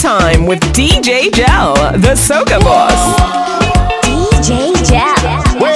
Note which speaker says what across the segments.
Speaker 1: time with DJ Jel, the Soca Boss.
Speaker 2: DJ Jel.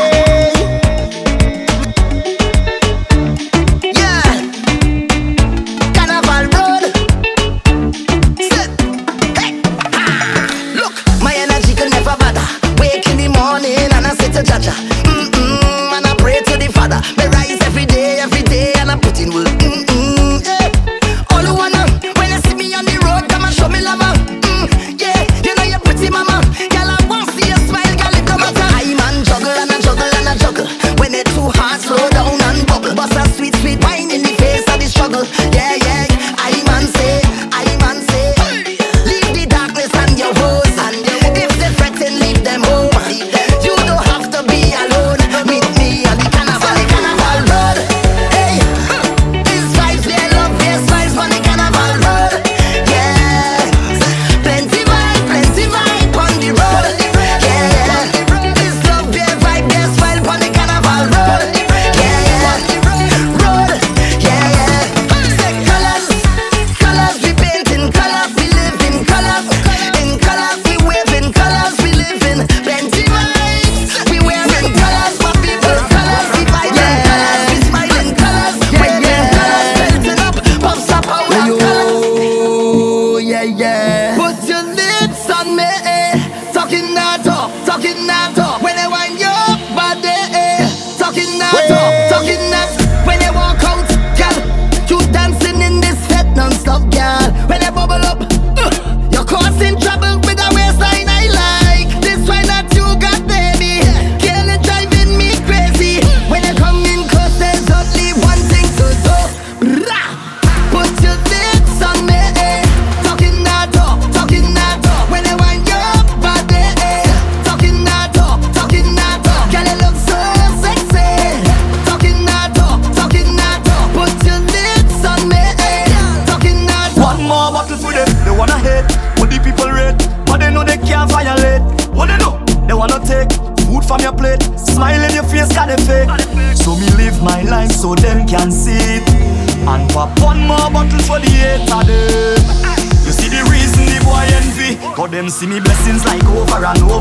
Speaker 3: see me blessings like over and over.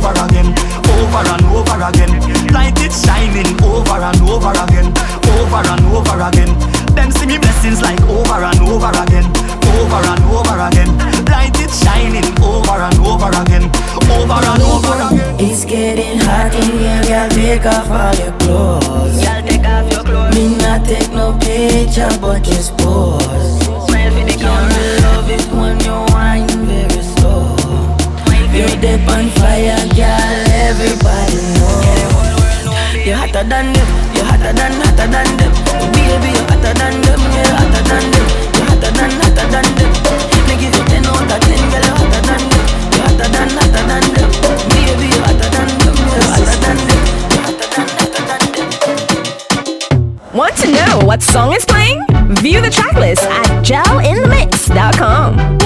Speaker 1: song is playing? View the tracklist at
Speaker 4: jelinthemix.com.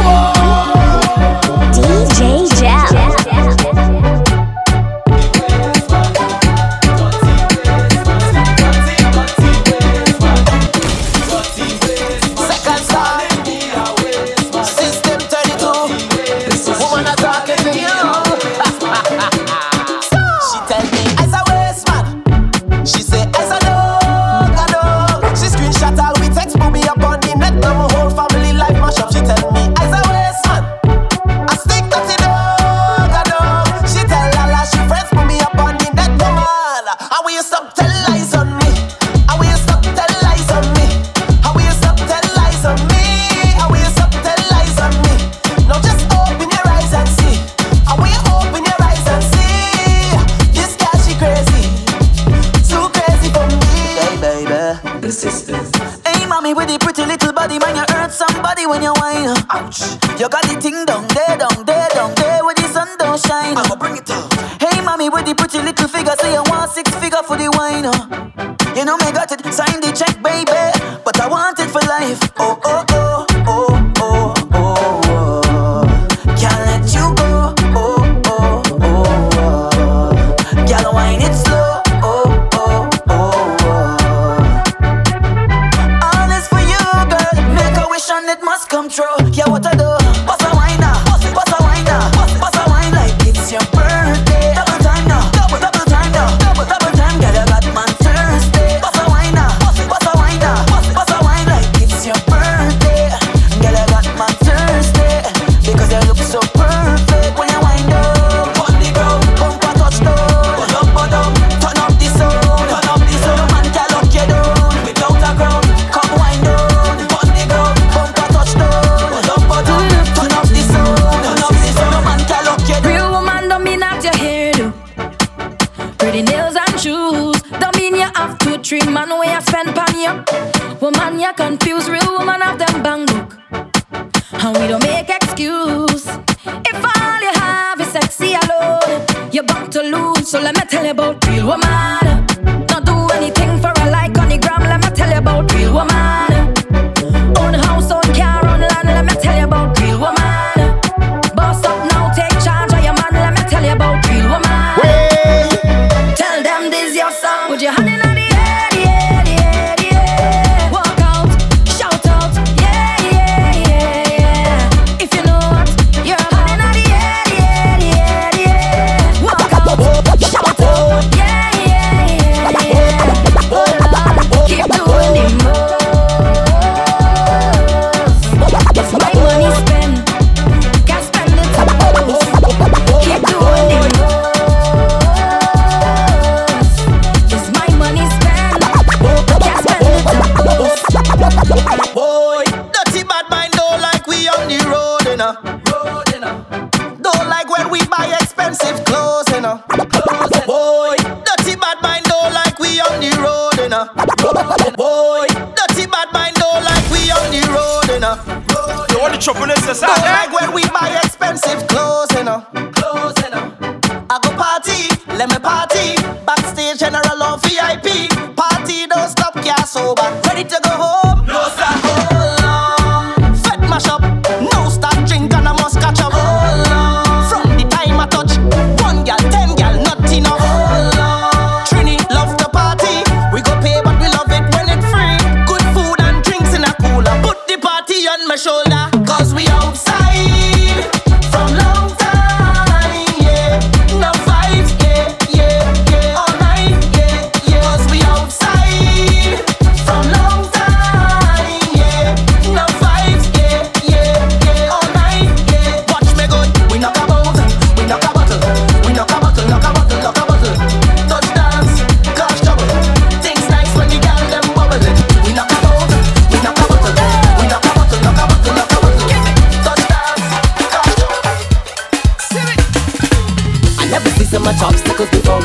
Speaker 4: and much obstacles before.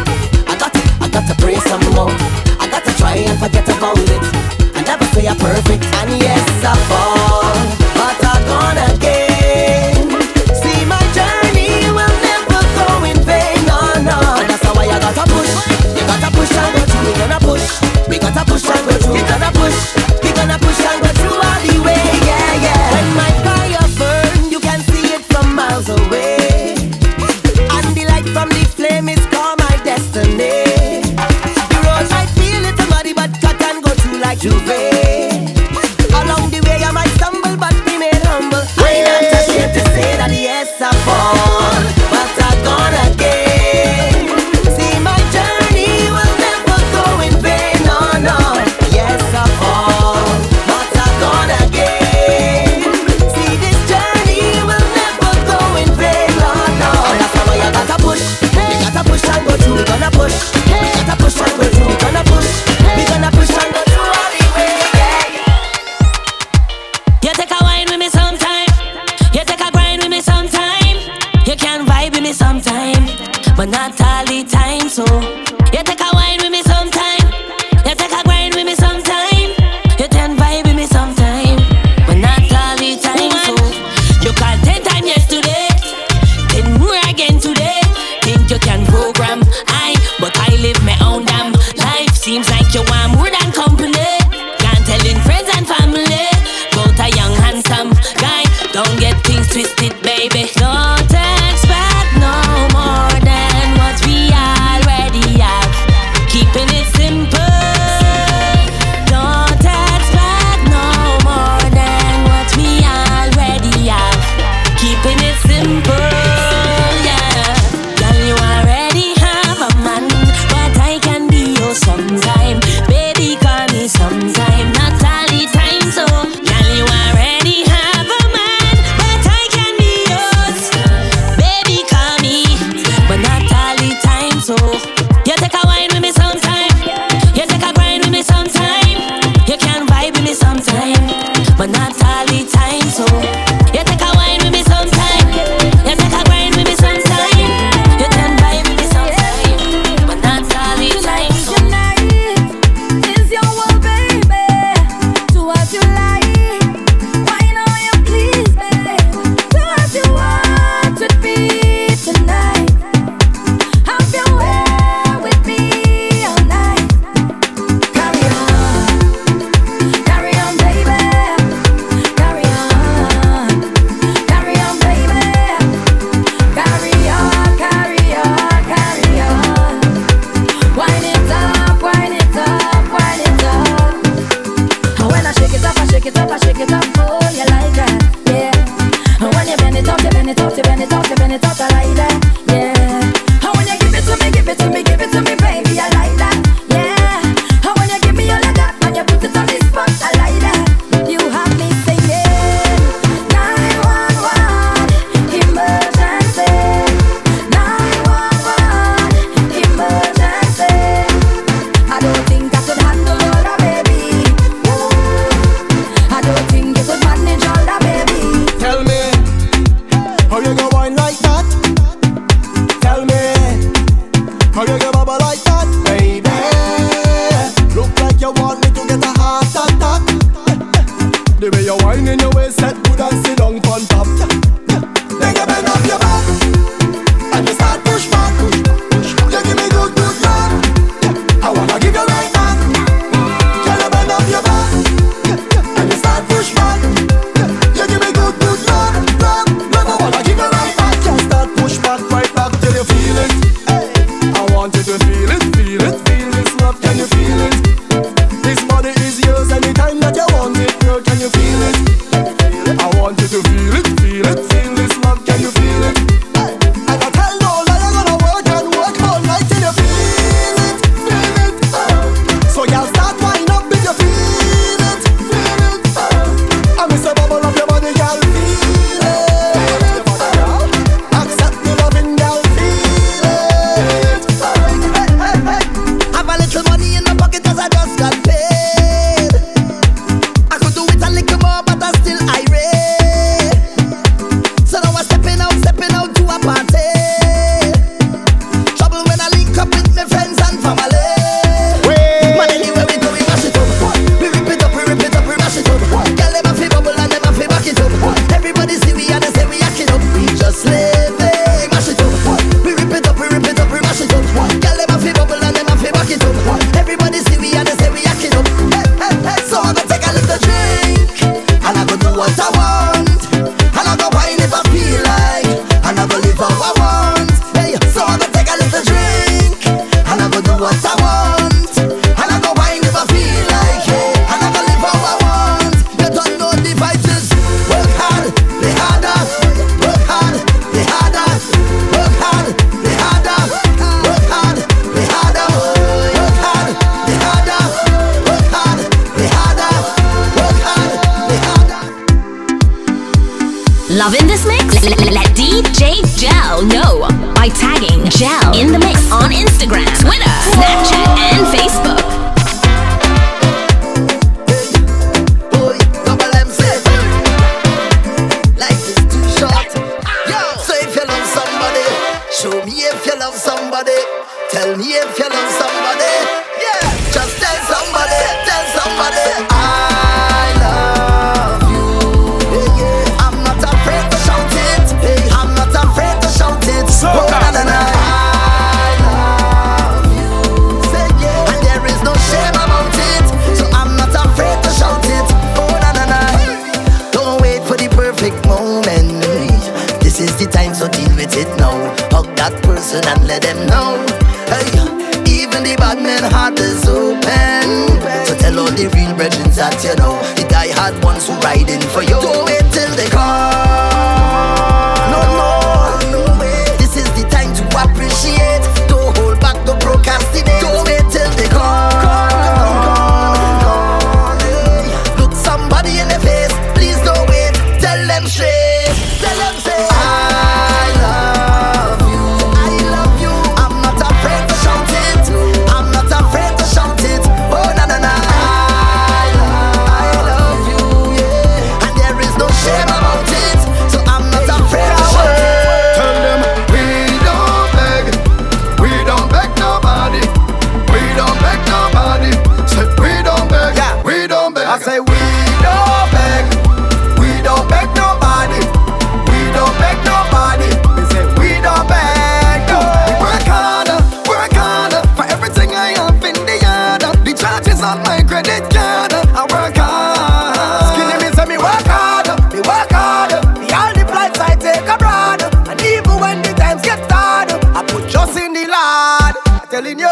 Speaker 4: I got it, I got to pray some more. I got to try and forget about it. I never say I'm perfect, and yes, I fall, but I'm gonna
Speaker 5: get. We gotta push I gotta push, we
Speaker 2: gotta
Speaker 6: push. Este línea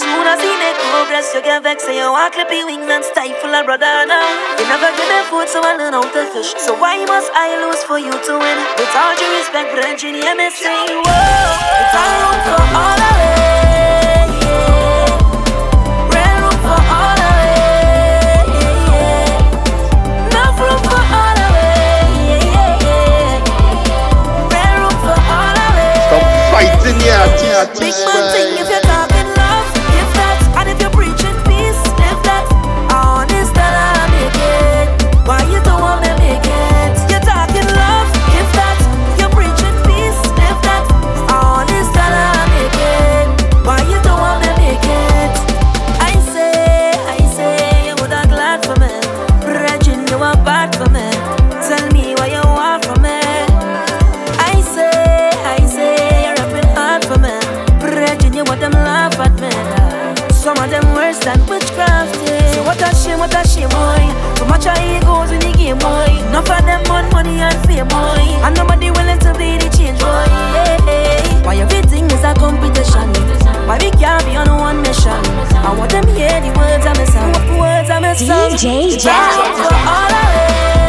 Speaker 6: soon as see the cobras, you get vexed and you walk clip wings and stifle a brother now. You never get the food, so I learn how to fish. So why must I lose for you to win? With all due respect, Brendan, you're missing. Whoa, it's all room for all of it.
Speaker 7: Fighting, yeah, yeah,
Speaker 6: yeah. Big man, money and fame, boy. And nobody willing to be the change, boy. Why everything is a competition? Why we can't be on one mission? I want them hear the words I'm missing. Words I'm missing.
Speaker 2: DJ
Speaker 6: Jack. All I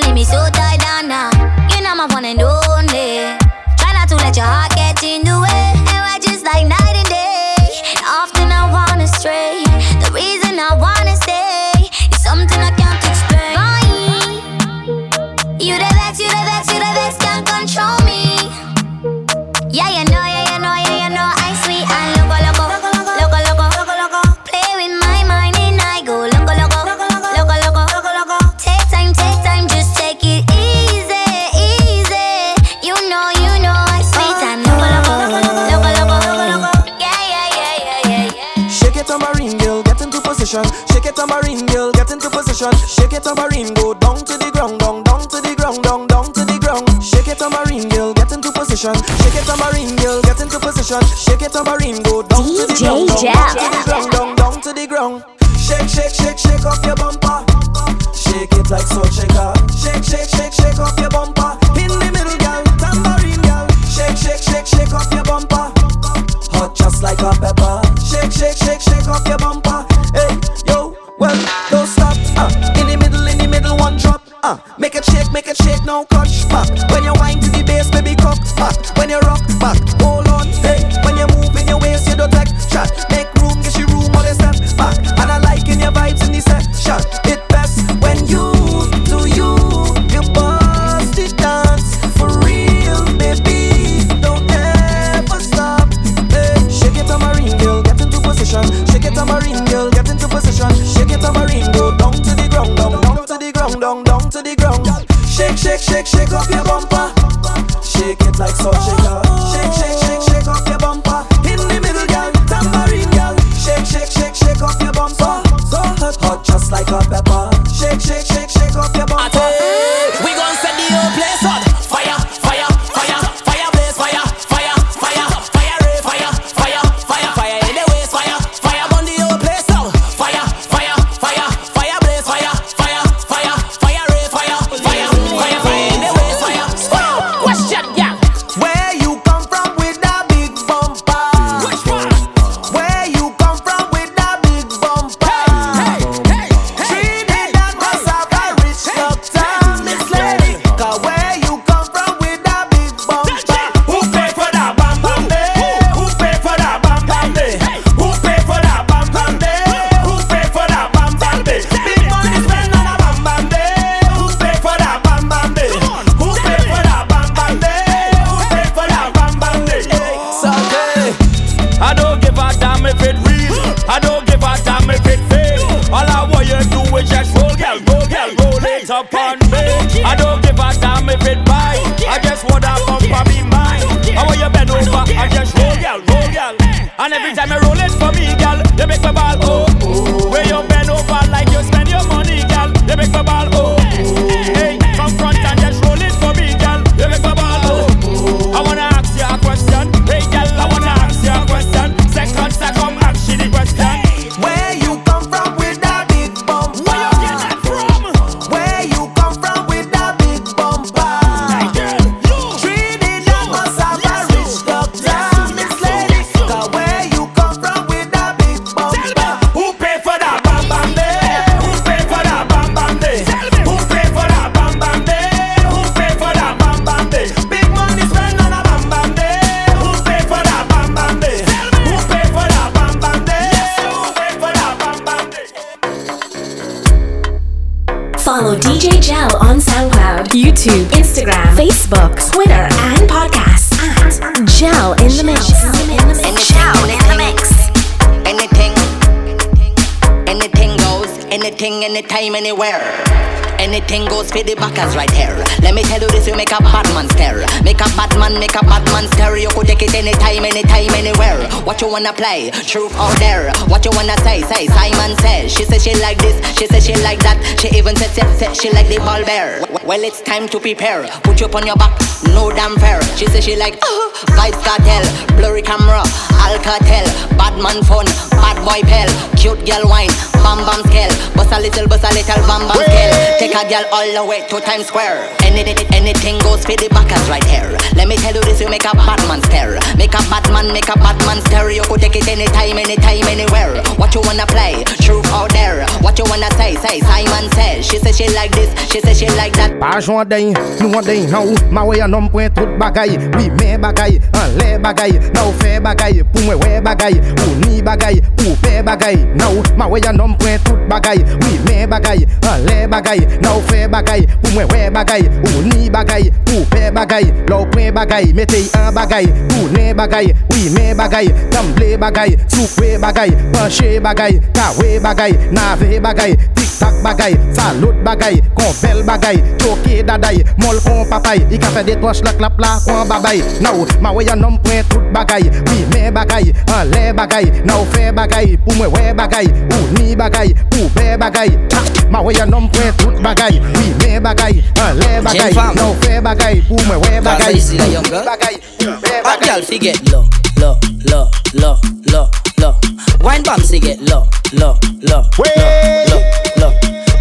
Speaker 8: leave me so tied down now. You know my one and only. Try not to let your heart
Speaker 9: position. Shake it tambourine girl, get into position. Shake it tambourine, go down to the ground, down, down to the ground, down, down to the ground. Shake it tambourine girl, get into position. Shake it tambourine girl, get into position. Shake it tambourine, go down to the ground, down, down to the ground, down, down to the ground. Shake, shake, shake, shake off your bumper. Shake it like salt shaker. Shake, shake, shake, shake off your bumper. In the middle, girl, tambourine girl. Shake, shake, shake, shake off your bumper. Hot just like a pepper. Uh, make it shake, make it shake, now catch back. When you wind to the bass, baby, cock back. When you rock
Speaker 2: Facebook, Twitter, and podcasts at Jel in the Mix. Jel in the Mix.
Speaker 10: Anything, goes, anything, anytime, anywhere. Anything goes for the backers right here. Let me tell you this, you make a bad man stare. Make a bad man, make a bad man stare. You could take it anytime, anytime, anywhere. What you wanna play? Truth or dare? What you wanna say? Say Simon says. She says she like this, she says she like that. She even says said, said she like the ball bear. Well, it's time to prepare. Put you up on your back, no damn fair. She says she like uh, vibes cartel, blurry camera, Alcatel, bad man fun, bad boy pal, cute girl wine, bam bam scale, bust a little, bust a little bam bam scale. Take a girl all the way to Times Square. Any, anything goes for the backers right here. Let me tell you this, you make a bad man stare. Make a bad man, make a bad man stare. You could take it anytime, anytime, anywhere. What you wanna play? Truth or dare? What you wanna say say Simon says She say she like this, she say she like that.
Speaker 11: Pa jwa den, nou an den nou Ma wey an om pwen tout bagay. Oui men bagay, an le bagay Nou fe bagay, pou mwen we bagay Ou ni bagay, pou pe bagay. Nou, ma wey an om pwen tout bagay. Oui men bagay, an le bagay Nou fe bagay, pou mwen we bagay Ou ni bagay, pou pe bagay. Lou pwen bagay, metey an bagay Pou ne bagay, oui men bagay Kamble bagay, soukwe bagay Panche bagay, kawe bagay Nave bagay, tik Sak bagay, salot bagay, kon bel bagay Toke daday, mol kon papay I ka fe de detwash la klap la kon babay. Nou, ma wey an om pren tout bagay Wi men bagay, an le bagay Nou fe bagay, pou mwen we bagay Ou ni bagay, pou be bagay. Ha, Ma wey an om pren tout bagay Wi men bagay, an le bagay Nou fe bagay, pou mwen we bagay.
Speaker 12: Ou ni
Speaker 11: bagay, pou be bagay.
Speaker 12: Adyal fi get lo, lo, lo, lo, lo, lo. Wine bomb si get lo, lo, lo, lo, lo.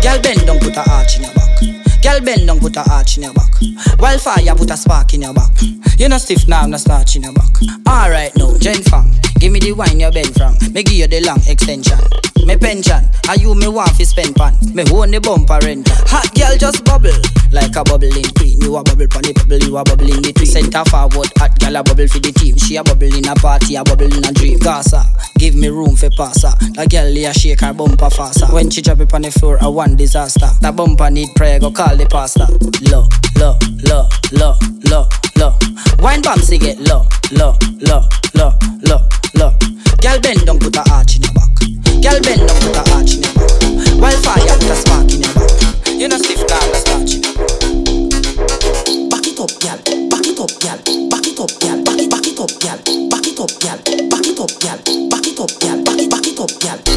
Speaker 12: Girl bend down, put a arch in your back. Girl bend down, put a arch in your back. Wildfire, put a spark in your back. You no stiff now, I'm no starch in your back. Alright now, Jen Fang, give me the wine you bend from. Me give you the long extension. Me pension, and you me want fi spend pan. Me own the bumper rent. Hot girl just bubble like a bubbling queen. You a bubble the bubble, you a bubble in between. Center forward, hot girl a bubble for the team. She a bubble in a party, a bubble in a dream. Gaza, give me room for passer. The girl a shake her bumper faster. When she drop it on the floor, a one disaster. The bumper need prayer, go call the pastor. Low, low, low, low, low, low. Wine they get low, low, low, low, low, low. Girl bend down, put a arch in your back. Girl bend down, put a arch in your back. Wildfire, put a spark in your back. You know stiff down, in your back.
Speaker 2: It up, gal. Back it up, gal. Back it up, gal. Back it, back it up, gal. Back it up, gal. Back it up, gal. Back it up, gal. Back it, back it up, gal.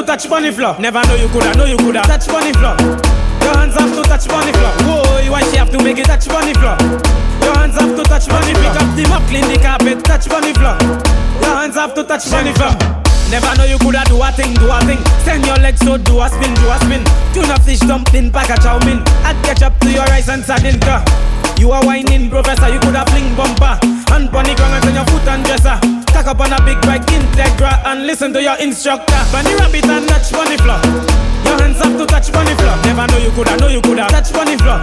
Speaker 2: To
Speaker 13: touch bunny floor. Never know you coulda, know you coulda touch bunny floor. Your hands have to touch bunny floor. Whoa, why she have to make it touch bunny floor? Your hands have to touch bunny floor. Pick up the mop, clean the carpet, touch bunny floor. Your hands have to touch bunny floor. Never know you coulda do a thing, do a thing. Send your legs so do a spin, do a spin. Tuna fish dumpling, pack a chow mein. Add ketchup to your rice and sardine. You are whining, professor. You coulda fling bumper. and bunny ground listen to your instructor. Bunny rabbit and touch bunny floor. Your hands have to touch bunny floor. Never know you coulda, know you coulda touch bunny floor.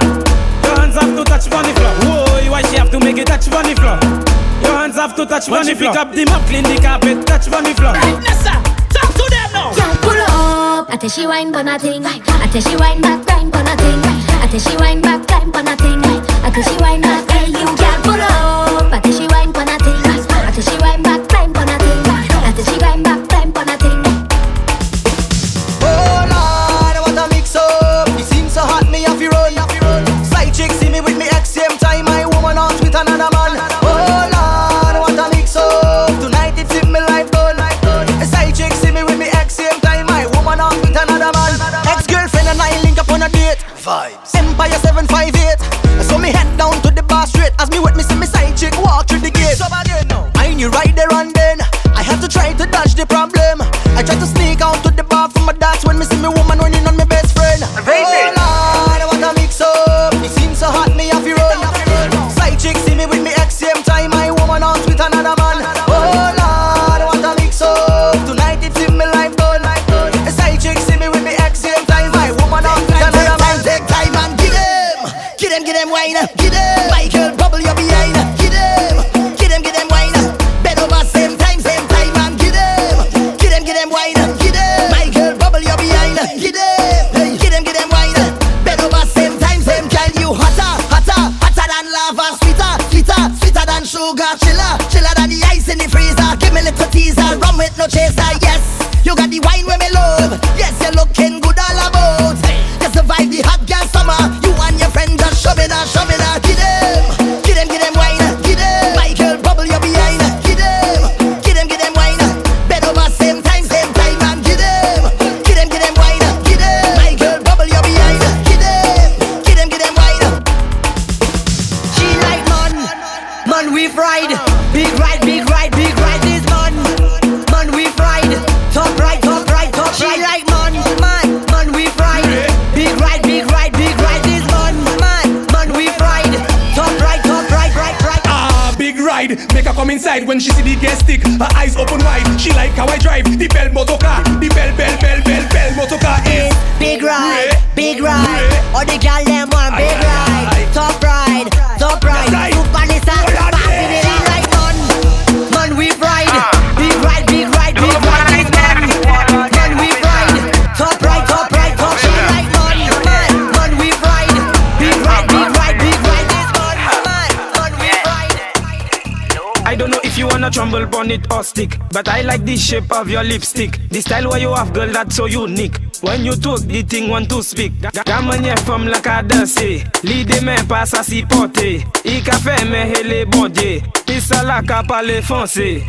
Speaker 13: Your hands have to touch bunny floor. Whoa, why she have to make it touch bunny floor? Your hands have to touch bunny floor. Pick up the mop, clean the carpet, touch bunny floor. Nessa, talk to them now.
Speaker 5: Girl, pull up. I tell she wine pon a thing. I tell she wine back, grind pon a thing. I tell she wine back, climb pon a thing. I tell she wine back, hey you girl, pull up.
Speaker 2: Empire 758. So me head down to the bar straight. As me with me see me side chick walk through the gate. So again now. I knew right there and then. I had to try to dodge the problem. Them, them, them wine. You hotter, hotter, hotter than lava, sweeter, sweeter, sweeter than sugar, chiller, chiller than the ice in the freezer. Give me a little teaser, rum with no chaser.
Speaker 13: On it or stick, but I like the shape of your lipstick. The style where you have, girl, that's so unique. When you talk, the thing want to speak. Ta manière from la ka danser, Li demen pa sa si pote I ka fe men hele bondye. Pisa la ka pale fonse.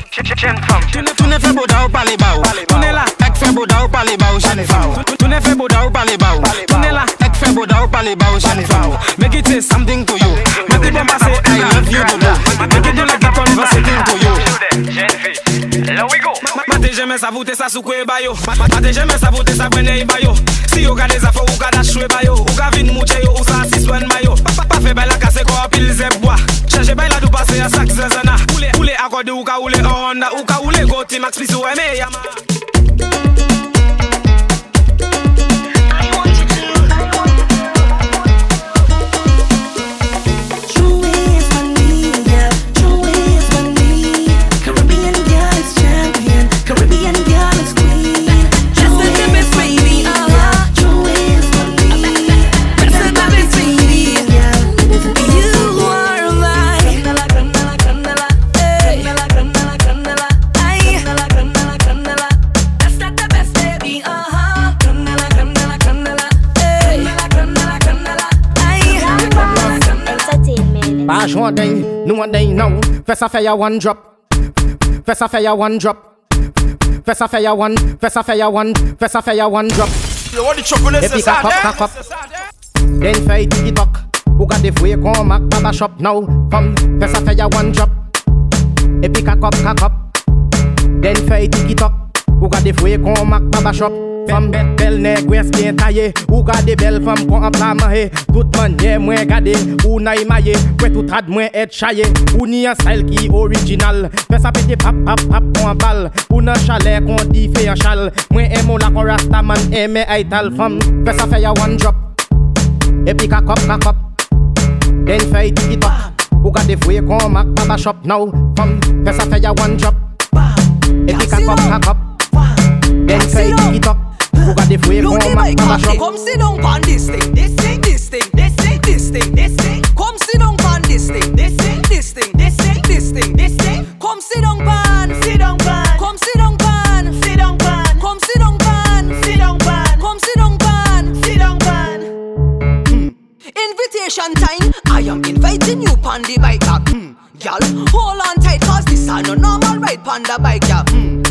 Speaker 13: Toune fe boda ou pale ba ou. Toune la ek fe boda ou pale ba ou jen faw Toune fe boda ou pale ba ou. Toune la ek fe boda ou pale ba ou jen faw Make it say something to you. Mwen te bon pase I love you to do Mwen te bon la ki konvasetin to you.
Speaker 14: Jen fi, la we go.
Speaker 13: Mate jeme sa voute sa soukwe bayo. Mate jeme sa voute sa vwene i bayo. Si yo ka de zafo ou ka dashwe bayo. Ou ka vin mouche yo ou sa asiswen ven mayo. Pa fe bay la kase ko apil zep bwa. Chaje bay la do pase a sak zezana. Oule akode ou ka oule oranda Ou ka oule goti max pisi eme yama.
Speaker 4: Candela.
Speaker 11: Pas joint day, nous on day now. Fais ça fait ya one drop. Ça fait one drop. Ça fait one. Ça fait one. Ça fait one drop.
Speaker 15: Yo, what the trouble is
Speaker 11: Et puis
Speaker 15: this out
Speaker 11: kakop,
Speaker 15: there?
Speaker 11: kakop. Den fay TikTok. Ou ka defouye kon mak baba shop now. Ça fait ya one drop. Et puis kakop, kakop. Den fay TikTok. Ou ka defouye kon mak baba shop. Fam bet bel neg wes bien taillé. Ou gade bel fam kon an pla mahe. Tout manye mwen gade Ou na imaye Kwe tout rad mwen et chaye. Ou ni an style ki original. Fè sa pete pap pap pap kon an bal. Ou nan chalet kon di fe an chal. Mwen emo la kon rasta man eme ay tal fam. Fè sa fè ya one drop. E pi kakop kakop Den fè tiki top. Ou gade fwe kon mak baba shop now Fam. Fè sa fè ya one drop. E pi kakop kakop Den fè tiki top Ou gade fwe
Speaker 4: Look
Speaker 11: kon
Speaker 4: the
Speaker 11: mak
Speaker 4: mic
Speaker 11: baba
Speaker 4: up.
Speaker 11: shop
Speaker 4: Come sit down on this thing, this thing, this thing, this thing, this thing, this thing. Come sit down on this thing, this thing, this thing, this thing, this thing, this thing. Come sit down pan, sit down pan. Come sit down pan, sit down pan. Come sit down pan, sit down pan. Come sit down pan, sit down pan. Invitation time. I am inviting you on the bike. Hmm. Girl, hold on tight, cause this is no normal ride on the bike, yeah. Hmm.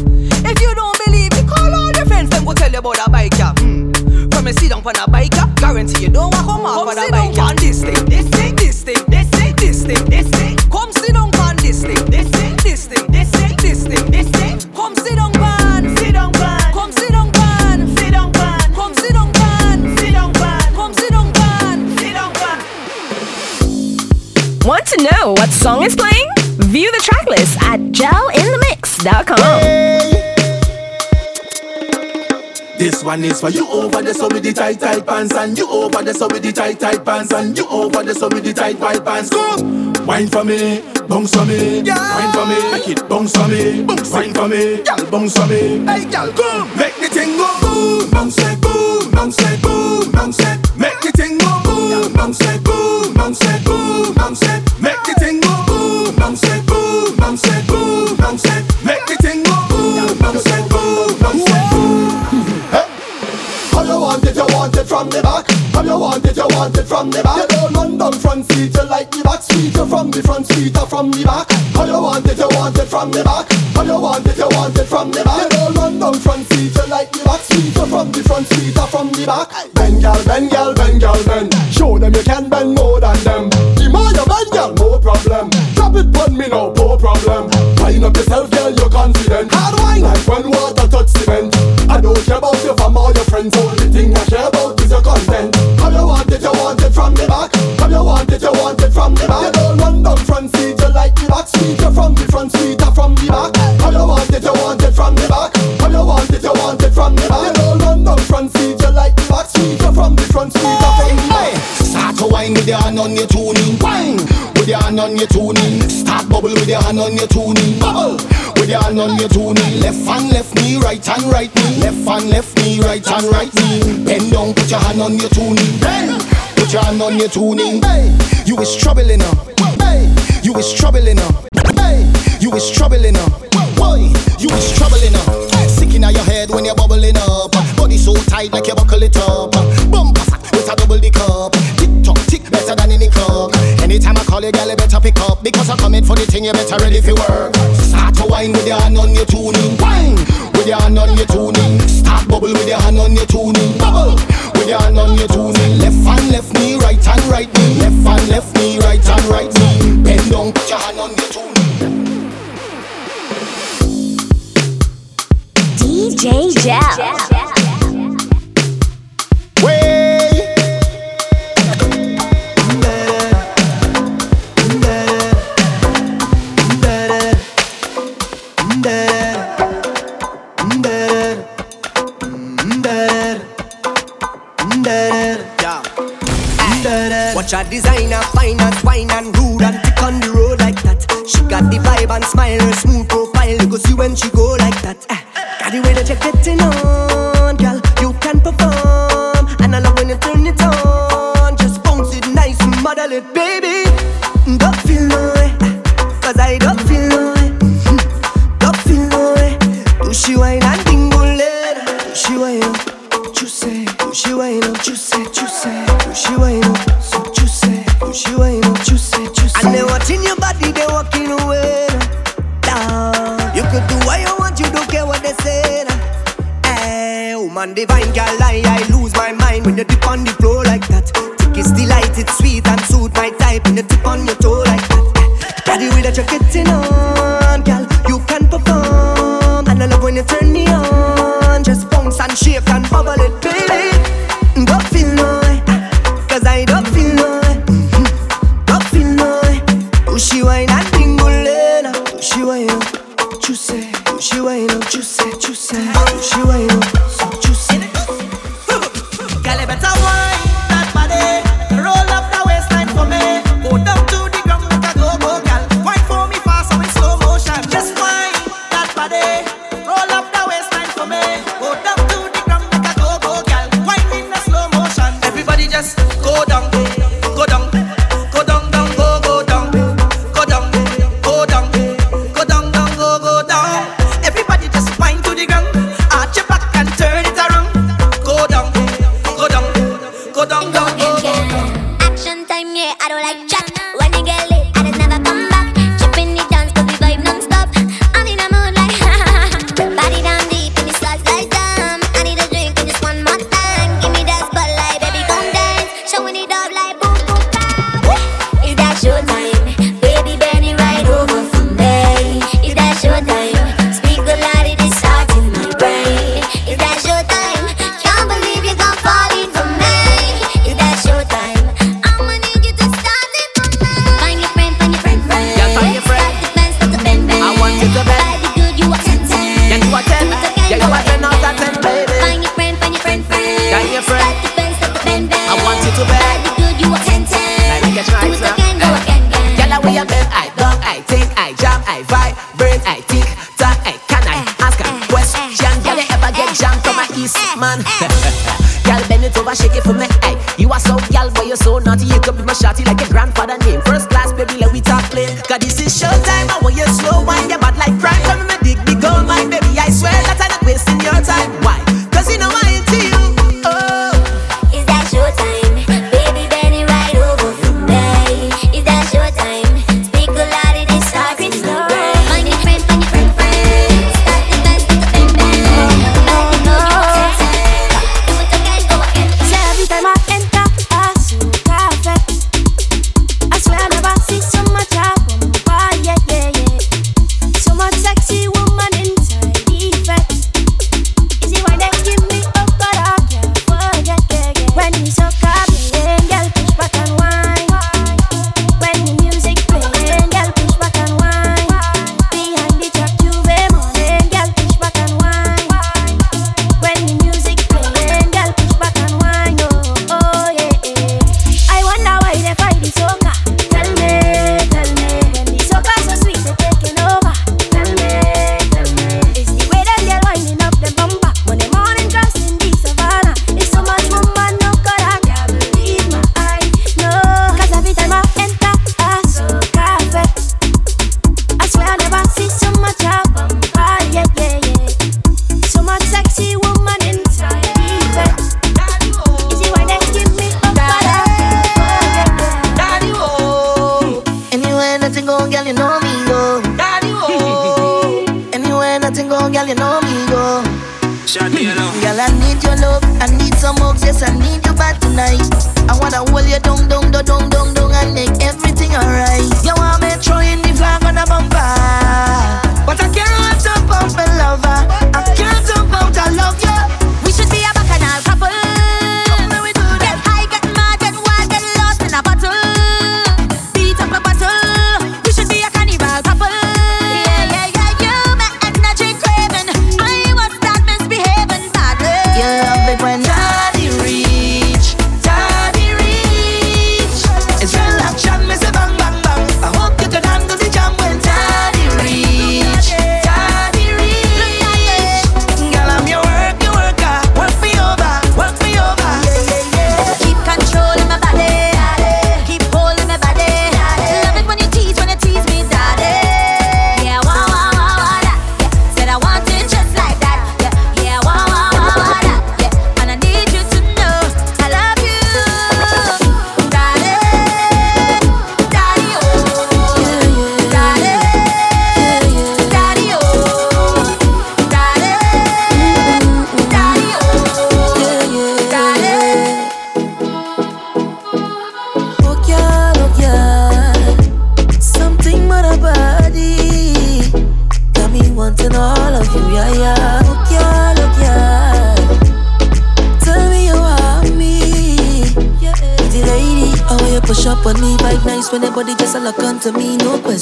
Speaker 4: About the bike, yeah. Hmm. From a sit down on a bike, yeah. Guarantee you don't want come off on the bike, yeah. this thing, this thing, this thing, this thing, this thing, this thing. Come sit down on this thing, this thing, this thing, this thing, this thing, this thing. Come sit down on, sit down on. Come sit down on, sit down on. Come sit down on, sit down on. Come sit down on, sit down on.
Speaker 1: Want to know what song is playing? View the tracklist at jelinthemix.com.
Speaker 9: This one is for you over the so with the tight tight pants and you over the so with the tight tight pants and you over the so with the tight white pants. Go, wine for me, bounce for me, wine for me, make it bounce for me, bounce wine for me, gal bounce for me. Hey gal, go, make the thing go boom, bounce it, boom, bounce it, boom, bounce it, make the thing go boom, bounce it, boom,
Speaker 16: want it, you want it from the back. You don't run down front seat, you like the back seat. You from the front seat or from the back. How you want it, you want it from the back. How you want it, you want it from the back. You don't run down front seat, you like the back seat. You from the front seat or from the back. Bend, gal, bend, gal, bend, gal, bend. Show them you can bend more than them. The more you bend, gal, no problem. Drop it on me now, no problem. Wind up yourself, girl, you're confident. Hard wine, like when water touch cement. I don't care about your fam or your friends. Only thing I care it, you want it from the back. You don't run down front seat, you like the back seat. You're from the front seat, or from the back. How you want it, you want it from the back. How you want it, you want it from the back. You don't run down front seat, you like the back seat. You're from the front seat, or from the back.
Speaker 17: Start to wine with your hand on your tuning. Wine with your hand on your tuning. Start bubble with your hand on your tuning. Bubble with your hand on your tuning. Left and left knee, right and right knee. Left and left knee, right and right knee. Bend down, put your hand on your tuning. Bend. John on your tuning. You is troubling her. You is troubling her. You is troubling her. You is troubling her. Sick in your head when you're bubbling up. Body so tight like you buckle it up. Bump with a double the cup. Tick tock, tick better than any clock. Anytime I call you, girl, you better pick up because I'm coming for the thing. You better ready for work. Start to wine with your hand on your tuning. Wine with your hand on your tuning. Bubble with your hand on your tune. Bubble with your hand on your tune. Left hand, left knee, right hand, right knee. Left hand, left knee, right hand, right knee. Bend down, put your hand on your tune.
Speaker 1: DJ
Speaker 5: Jel. designer, fine and fine and rude and tick on the road like that. She got the vibe and smile, her smooth profile. You go see when she go like that. Ah, got the way that you're getting on. shake it
Speaker 4: for me.
Speaker 5: Ay, you are so gal, but you're so naughty. You could be my shotty like your grandfather name.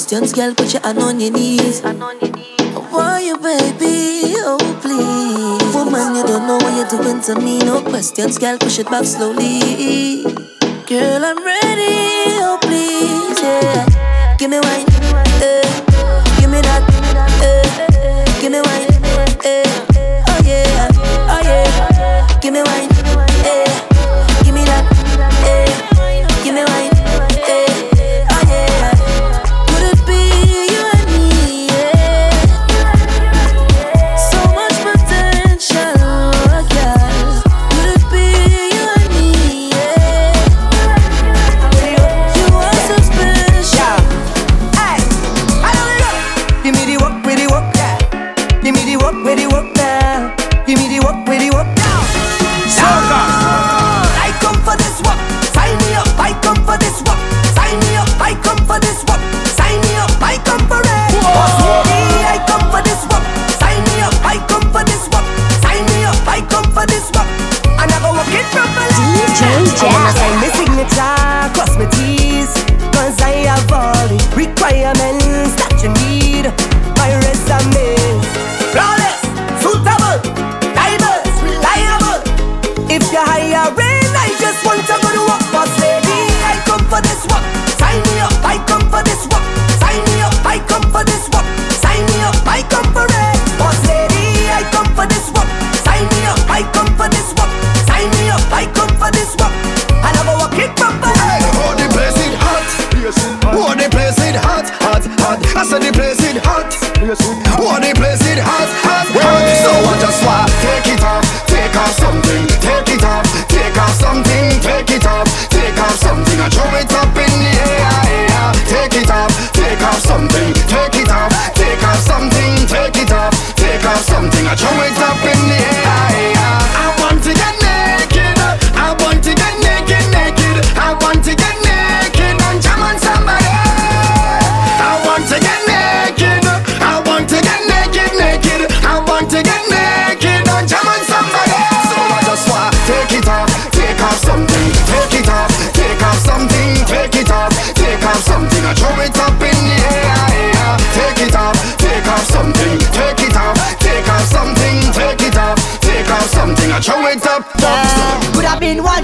Speaker 6: Questions, girl, put your hand on your knees. Why you, baby? Oh, please. Woman, you don't know what you're doing to me. No questions, girl, push it back slowly. Girl, I'm ready. Oh, please, yeah. Give me wine,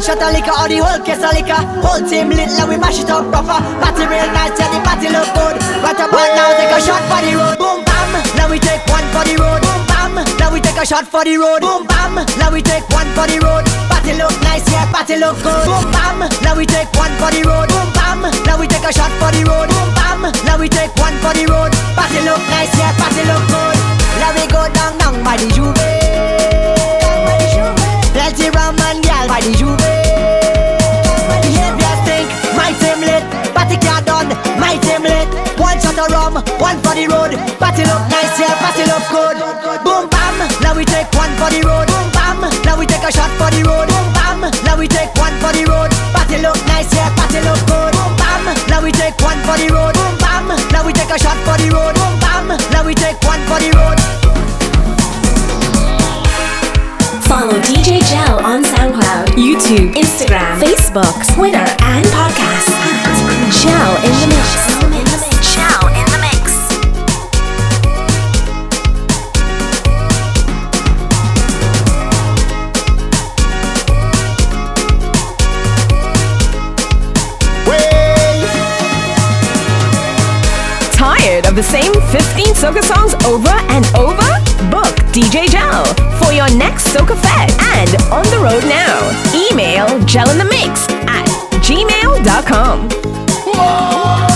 Speaker 18: shot of liquor or the whole case of liquor. Whole team lit, like we mash it up proper. Party real nice, yeah, the party look good. Right about now, take a shot for the road. Boom bam, now we take one for the road. Boom bam, now we take a shot for the road. Boom bam, now we take one for the road. Party look nice, yeah, party look good. Boom bam, now we take one for the road. Boom bam, now we take a shot for the road. Boom bam, now we take one for the road. Party look nice, yeah, party look good. Now we go down, down by the juve. By the juve. Behavior stink, my team lit. Party car done, my team lit. One shot of rum, one for the road. Party look nice, yeah, party look good. Boom bam, now we take one for the road. Boom bam, now we take a shot for the road. Boom bam, now we take one for the road. Party look nice, yeah, party look good. Boom bam, now we take one for the road. Boom bam, now we take a shot for the road. Boom bam, now we take one for the road.
Speaker 2: YouTube, Instagram, Facebook, Twitter, and podcasts at Jel in the Mix. Jel in the Mix.
Speaker 1: Tired of the same 15 soca songs over and over? DJ Jel for your next Soca Fest and on the road now. Email jelinthemix at gmail.com. Whoa!